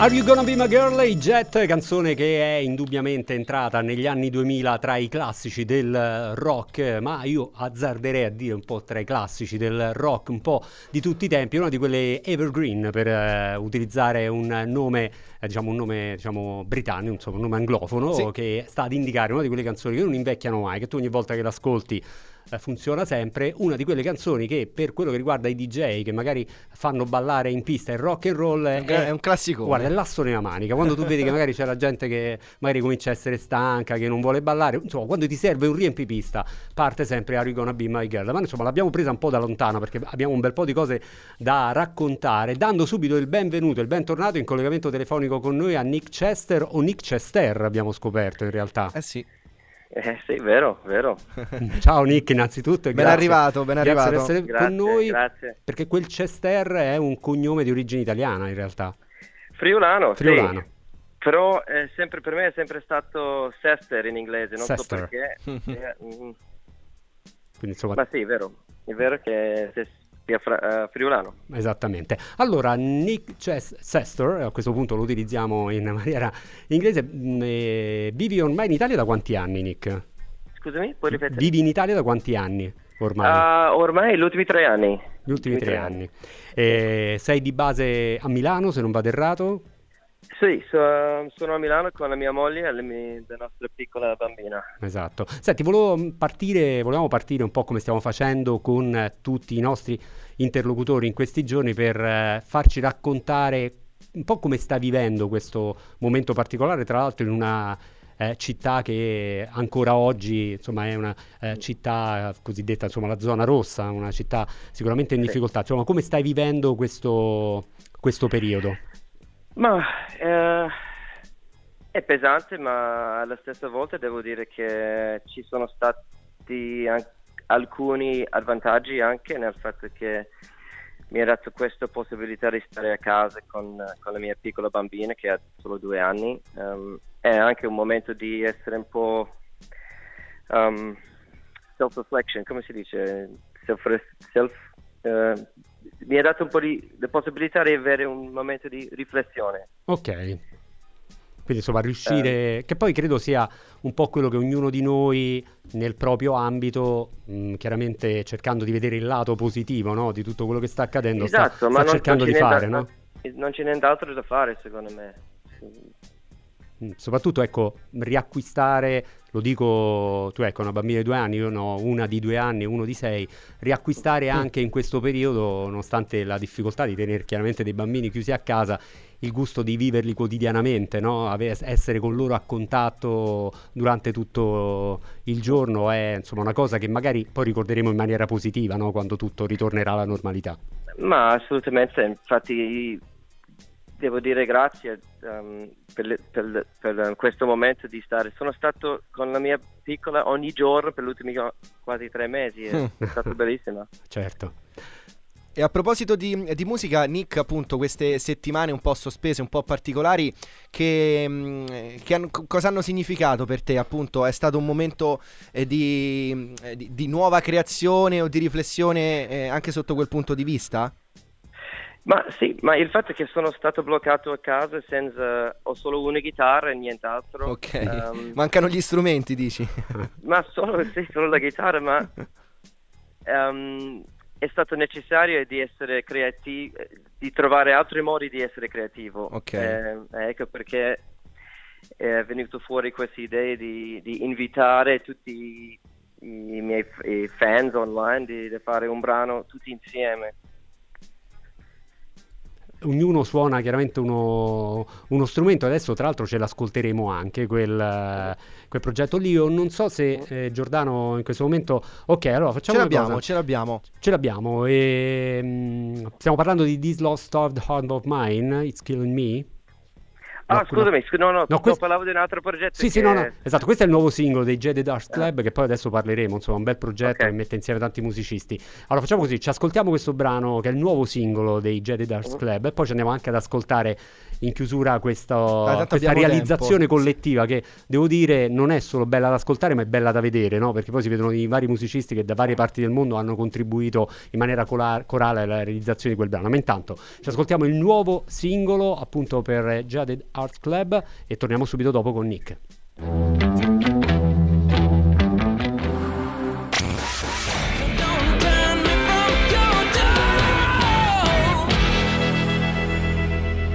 Are You Gonna Be My Girl? I Jet, canzone che è indubbiamente entrata negli anni 2000 tra i classici del rock, ma io azzarderei a dire un po' tra i classici del rock, un po' di tutti i tempi, una di quelle evergreen per eh, utilizzare un nome, eh, diciamo un nome diciamo, britannico, insomma un nome anglofono, Sì. che sta ad indicare una di quelle canzoni che non invecchiano mai, che tu ogni volta che l'ascolti funziona sempre, una di quelle canzoni che per quello che riguarda i DJ che magari fanno ballare in pista il rock and roll È è un classicone. Guarda, è l'asso nella manica. Quando tu vedi che magari c'è la gente che magari comincia a essere stanca, che non vuole ballare, insomma, quando ti serve un riempipista, parte sempre Are You Gonna Be My Girl. Ma insomma, l'abbiamo presa un po' da lontano perché abbiamo un bel po' di cose da raccontare, dando subito il benvenuto, il bentornato in collegamento telefonico con noi a Nick Chester o Nick Chester, abbiamo scoperto in realtà. Eh sì. Eh sì, vero, vero. Ciao Nick, innanzitutto. Ben grazie. arrivato, ben Grazie arrivato. per essere Grazie, con noi. grazie. Perché quel Chester è un cognome di origine italiana in realtà. Friulano, sì. Friulano. Però è sempre, per me è sempre stato Sester in inglese, non Sester. so perché. Eh, mm, Quindi insomma, ma sì, è vero. È vero che se- fra- eh, friulano. Esattamente. Allora, Nick Ches- Sester, a questo punto lo utilizziamo in maniera inglese, eh, vivi ormai in Italia da quanti anni, Nick? Scusami, puoi ripetere? Vivi in Italia da quanti anni ormai? Ah, ormai gli ultimi tre anni. Gli ultimi tre anni. Eh, sei di base a Milano, se non vado errato? Sì, so- sono a Milano con la mia moglie e la, mia- la nostra piccola bambina. Esatto. Senti, volevo mh, partire, volevamo partire un po' come stiamo facendo con eh, tutti i nostri interlocutori in questi giorni per eh, farci raccontare un po' come sta vivendo questo momento particolare, tra l'altro in una eh, città che ancora oggi insomma, è una eh, città cosiddetta insomma, la zona rossa, una città sicuramente in difficoltà. Insomma, come stai vivendo questo, questo periodo? Ma eh, è pesante, ma alla stessa volta devo dire che ci sono stati an- alcuni vantaggi anche nel fatto che mi ha dato questa possibilità di stare a casa con, con la mia piccola bambina che ha solo due anni. Ehm, è anche un momento di essere un po' um, self-reflection, come si dice? Self, self, eh, mi ha dato un po' di possibilità di avere un momento di riflessione. Ok. Quindi insomma riuscire, che poi credo sia un po' quello che ognuno di noi nel proprio ambito, mh, chiaramente cercando di vedere il lato positivo no, di tutto quello che sta accadendo, sta- Esatto, sta, ma non, cercando non di fare, da- no? non ce n'è d'altro da fare secondo me. Mm, Soprattutto, ecco, riacquistare, lo dico, tu ecco, una bambina di due anni, io ne ho una di due anni e uno di sei, riacquistare anche in questo periodo, nonostante la difficoltà di tenere chiaramente dei bambini chiusi a casa, il gusto di viverli quotidianamente, no? Ave- essere con loro a contatto durante tutto il giorno è insomma una cosa che magari poi ricorderemo in maniera positiva, no? Quando tutto ritornerà alla normalità. Ma assolutamente, infatti devo dire grazie ehm, per, le- per le- per questo momento di stare. Sono stato con la mia piccola ogni giorno per gli ultimi quasi tre mesi, è stato bellissimo. Certo. E a proposito di, di musica, Nick, appunto, queste settimane un po' sospese, un po' particolari, che, mh, che hanno- co- cosa hanno significato per te? Appunto, è stato un momento eh, di, eh, di- di nuova creazione o di riflessione eh, anche sotto quel punto di vista? Ma sì, ma il fatto è che sono stato bloccato a casa senza, ho solo una chitarra e nient'altro. Ok, Ehm, mancano gli strumenti, dici? Ma solo, sì, solo la chitarra, ma ehm, è stato necessario di essere creativo, di trovare altri modi di essere creativo. Ok. Eh, ecco perché è venuto fuori questa idea di, di invitare tutti i miei i fans online di, di fare un brano tutti insieme. Ognuno suona chiaramente uno, uno strumento. Adesso, tra l'altro, ce l'ascolteremo anche quel, quel progetto lì. Io non so se eh, Giordano in questo momento. Ok, allora Ce facciamo una l'abbiamo, cosa. ce l'abbiamo. Ce l'abbiamo. E, mm, stiamo parlando di This Lost Starved Heart of Mine. It's Killing Me. Ah, scusami, scu- no, no, no questo... parlavo di un altro progetto. Sì, che... sì, no, no, esatto, questo è il nuovo singolo dei Jaded Arts ah. Club, eh. che poi adesso parleremo, insomma, un bel progetto okay. che mette insieme tanti musicisti. Allora, facciamo così, ci ascoltiamo questo brano, che è il nuovo singolo dei Jaded Arts uh-huh. Club, e poi ci andiamo anche ad ascoltare in chiusura questo, ah, questa realizzazione tempo. collettiva, che devo dire non è solo bella da ascoltare, ma è bella da vedere, no? Perché poi si vedono i vari musicisti che da varie parti del mondo hanno contribuito in maniera cola- corale alla realizzazione di quel brano. Ma intanto ci ascoltiamo il nuovo singolo, appunto, per Jaded Arts Club e torniamo subito dopo con Nick.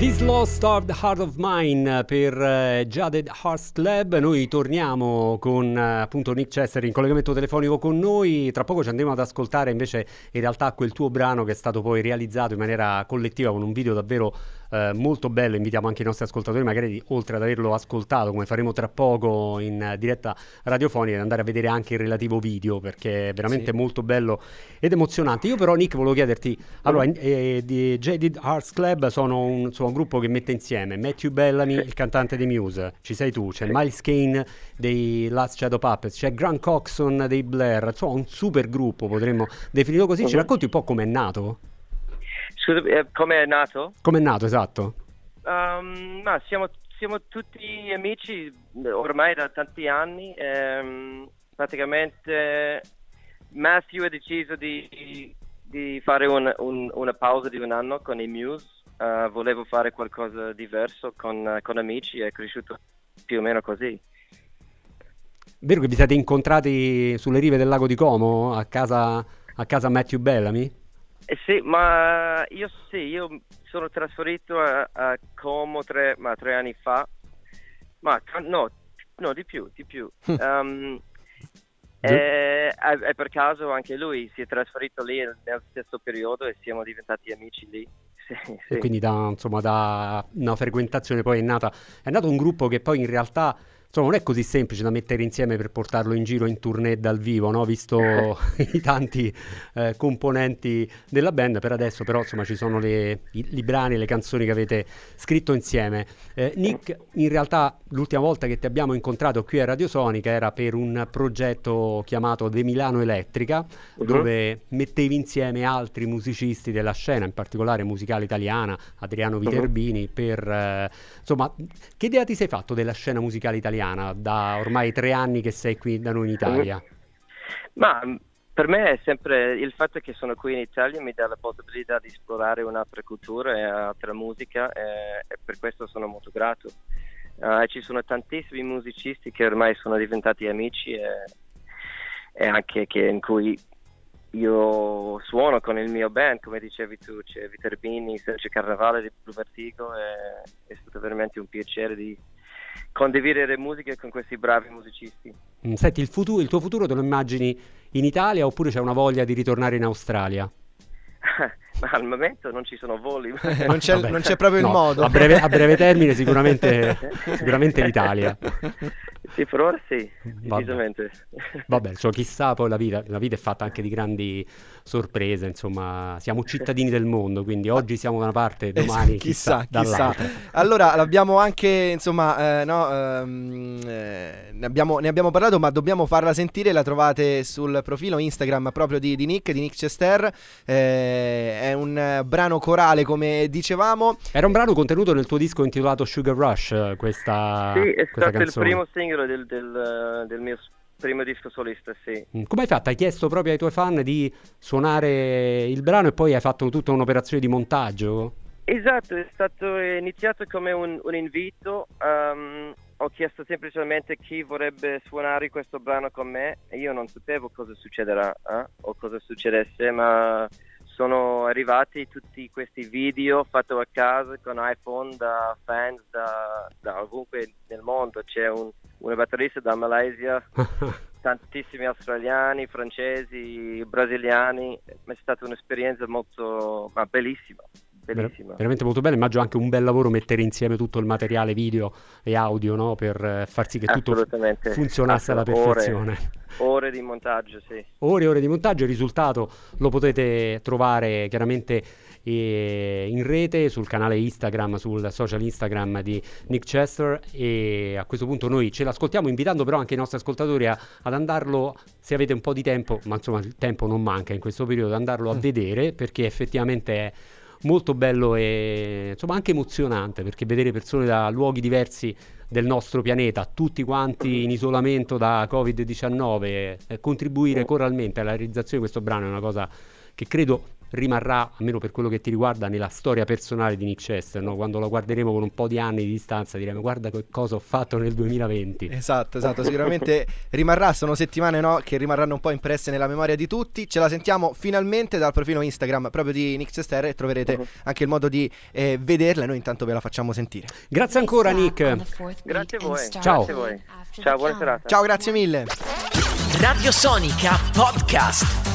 This Lost the Heart of Mine per uh, Jaded Hearts Club. Noi torniamo con uh, appunto Nick Chester in collegamento telefonico con noi. Tra poco ci andremo ad ascoltare invece in realtà quel tuo brano che è stato poi realizzato in maniera collettiva con un video davvero eh, molto bello, invitiamo anche i nostri ascoltatori magari oltre ad averlo ascoltato come faremo tra poco in diretta radiofonica ad andare a vedere anche il relativo video perché è veramente sì. molto bello ed emozionante. Io però Nick volevo chiederti, allora mm. eh, di Jaded Arts Club sono un, insomma, un, gruppo che mette insieme Matthew Bellamy, il cantante dei Muse, ci sei tu, c'è Miles Kane dei Last Shadow Puppets, c'è Grant Coxon dei Blair, insomma un super gruppo potremmo definirlo così, ci racconti un po' com'è nato? Eh, come è nato? Come è nato, esatto. Um, no, siamo, siamo, tutti amici ormai da tanti anni. Ehm, praticamente Matthew ha deciso di, di fare un, un, una pausa di un anno con i Muse. Uh, volevo fare qualcosa di diverso con, con amici, è cresciuto più o meno così. Vero che vi siete incontrati sulle rive del lago di Como a casa, a casa Matthew Bellamy? Eh sì, ma io sì, io sono trasferito a, a Como tre, ma tre anni fa, ma no, no di più, di più. Um, e, e, per caso anche lui si è trasferito lì nel stesso periodo e siamo diventati amici lì. Sì, sì. E quindi da, insomma, da una frequentazione poi è nata, è nato un gruppo che poi in realtà insomma non è così semplice da mettere insieme per portarlo in giro in tournée dal vivo, no? visto i tanti eh, componenti della band, per adesso però insomma ci sono le, i, i brani e le canzoni che avete scritto insieme. Eh, Nick, in realtà l'ultima volta che ti abbiamo incontrato qui a Radio Sonica era per un progetto chiamato The Milano Elettrica, uh-huh. dove mettevi insieme altri musicisti della scena, in particolare musicale italiana, Adriano uh-huh. Viterbini, uh-huh. per eh, insomma, che idea ti sei fatto della scena musicale italiana? Italiana da ormai tre anni che sei qui da noi in Italia? Ma per me è sempre il fatto che sono qui in Italia mi dà la possibilità di esplorare un'altra cultura e altra musica e, e per questo sono molto grato. Uh, ci sono tantissimi musicisti che ormai sono diventati amici e, e anche che in cui io suono con il mio band, come dicevi tu, c'è Viterbini, Sergio Carnavale di Blue Vertigo e è stato veramente un piacere di, condividere musiche con questi bravi musicisti. Mm, senti, il, futuro, il tuo futuro te lo immagini in Italia oppure c'è una voglia di ritornare in Australia? Ma al momento non ci sono voli. non, c'è, non, c'è, proprio no, il modo. A breve, a breve termine sicuramente, sicuramente l'Italia. Sì, per ora sì, decisamente. Vabbè, Vabbè insomma, chissà poi la vita, la vita è fatta anche di grandi sorprese, insomma, siamo cittadini del mondo, quindi oggi siamo da una parte, domani chissà, chissà, dall'altra. Chissà. Allora, l'abbiamo anche, insomma, eh, no, ehm, eh, ne, abbiamo, ne, abbiamo, parlato, ma dobbiamo farla sentire, la trovate sul profilo Instagram proprio di, di Nick, di Nick Chester, eh, è un brano corale, come dicevamo. Era un brano contenuto nel tuo disco intitolato Sugar Rush, questa Sì, è stato canzone. il primo singolo del, del, del mio primo disco solista, sì. Mm, come hai fatto? Hai chiesto proprio ai tuoi fan di suonare il brano e poi hai fatto tutta un'operazione di montaggio? Esatto, è stato iniziato come un, un invito. Um, ho chiesto semplicemente chi vorrebbe suonare questo brano con me e io non sapevo cosa succederà eh? o cosa succedesse, ma sono arrivati tutti questi video fatti a casa con iPhone da fans da, da ovunque nel mondo. C'è un, una batterista da Malaysia, tantissimi australiani, francesi, brasiliani. È stata un'esperienza molto ma bellissima bellissima. veramente molto bella. Immagino anche un bel lavoro mettere insieme tutto il materiale video e audio no? per eh, far sì che tutto funzionasse alla Ore- perfezione. Ore di montaggio, sì. ore e ore di montaggio. Il risultato lo potete trovare chiaramente eh, in rete sul canale Instagram, sul social Instagram di Nick Chester. E a questo punto noi ce l'ascoltiamo, invitando però anche i nostri ascoltatori a- ad andarlo, se avete un po' di tempo, ma insomma il tempo non manca in questo periodo, ad andarlo a vedere perché effettivamente è molto bello e insomma anche emozionante perché vedere persone da luoghi diversi del nostro pianeta, tutti quanti in isolamento da Covid-19, eh, contribuire coralmente alla realizzazione di questo brano è una cosa che credo rimarrà, almeno per quello che ti riguarda, nella storia personale di Nick Chester. no? Quando lo guarderemo con un po' di anni di distanza diremo guarda che cosa ho fatto nel 2020. Esatto, esatto, sicuramente rimarrà, sono settimane no, che rimarranno un po' impresse nella memoria di tutti, ce la sentiamo finalmente dal profilo Instagram proprio di Nick Chester e troverete Mhm. anche il modo di eh, vederla e noi intanto ve la facciamo sentire. Grazie ancora Nick. Grazie a voi. Ciao. Grazie a voi. Ciao, buona serata. Ciao, grazie mille. Radio Sonica Podcast.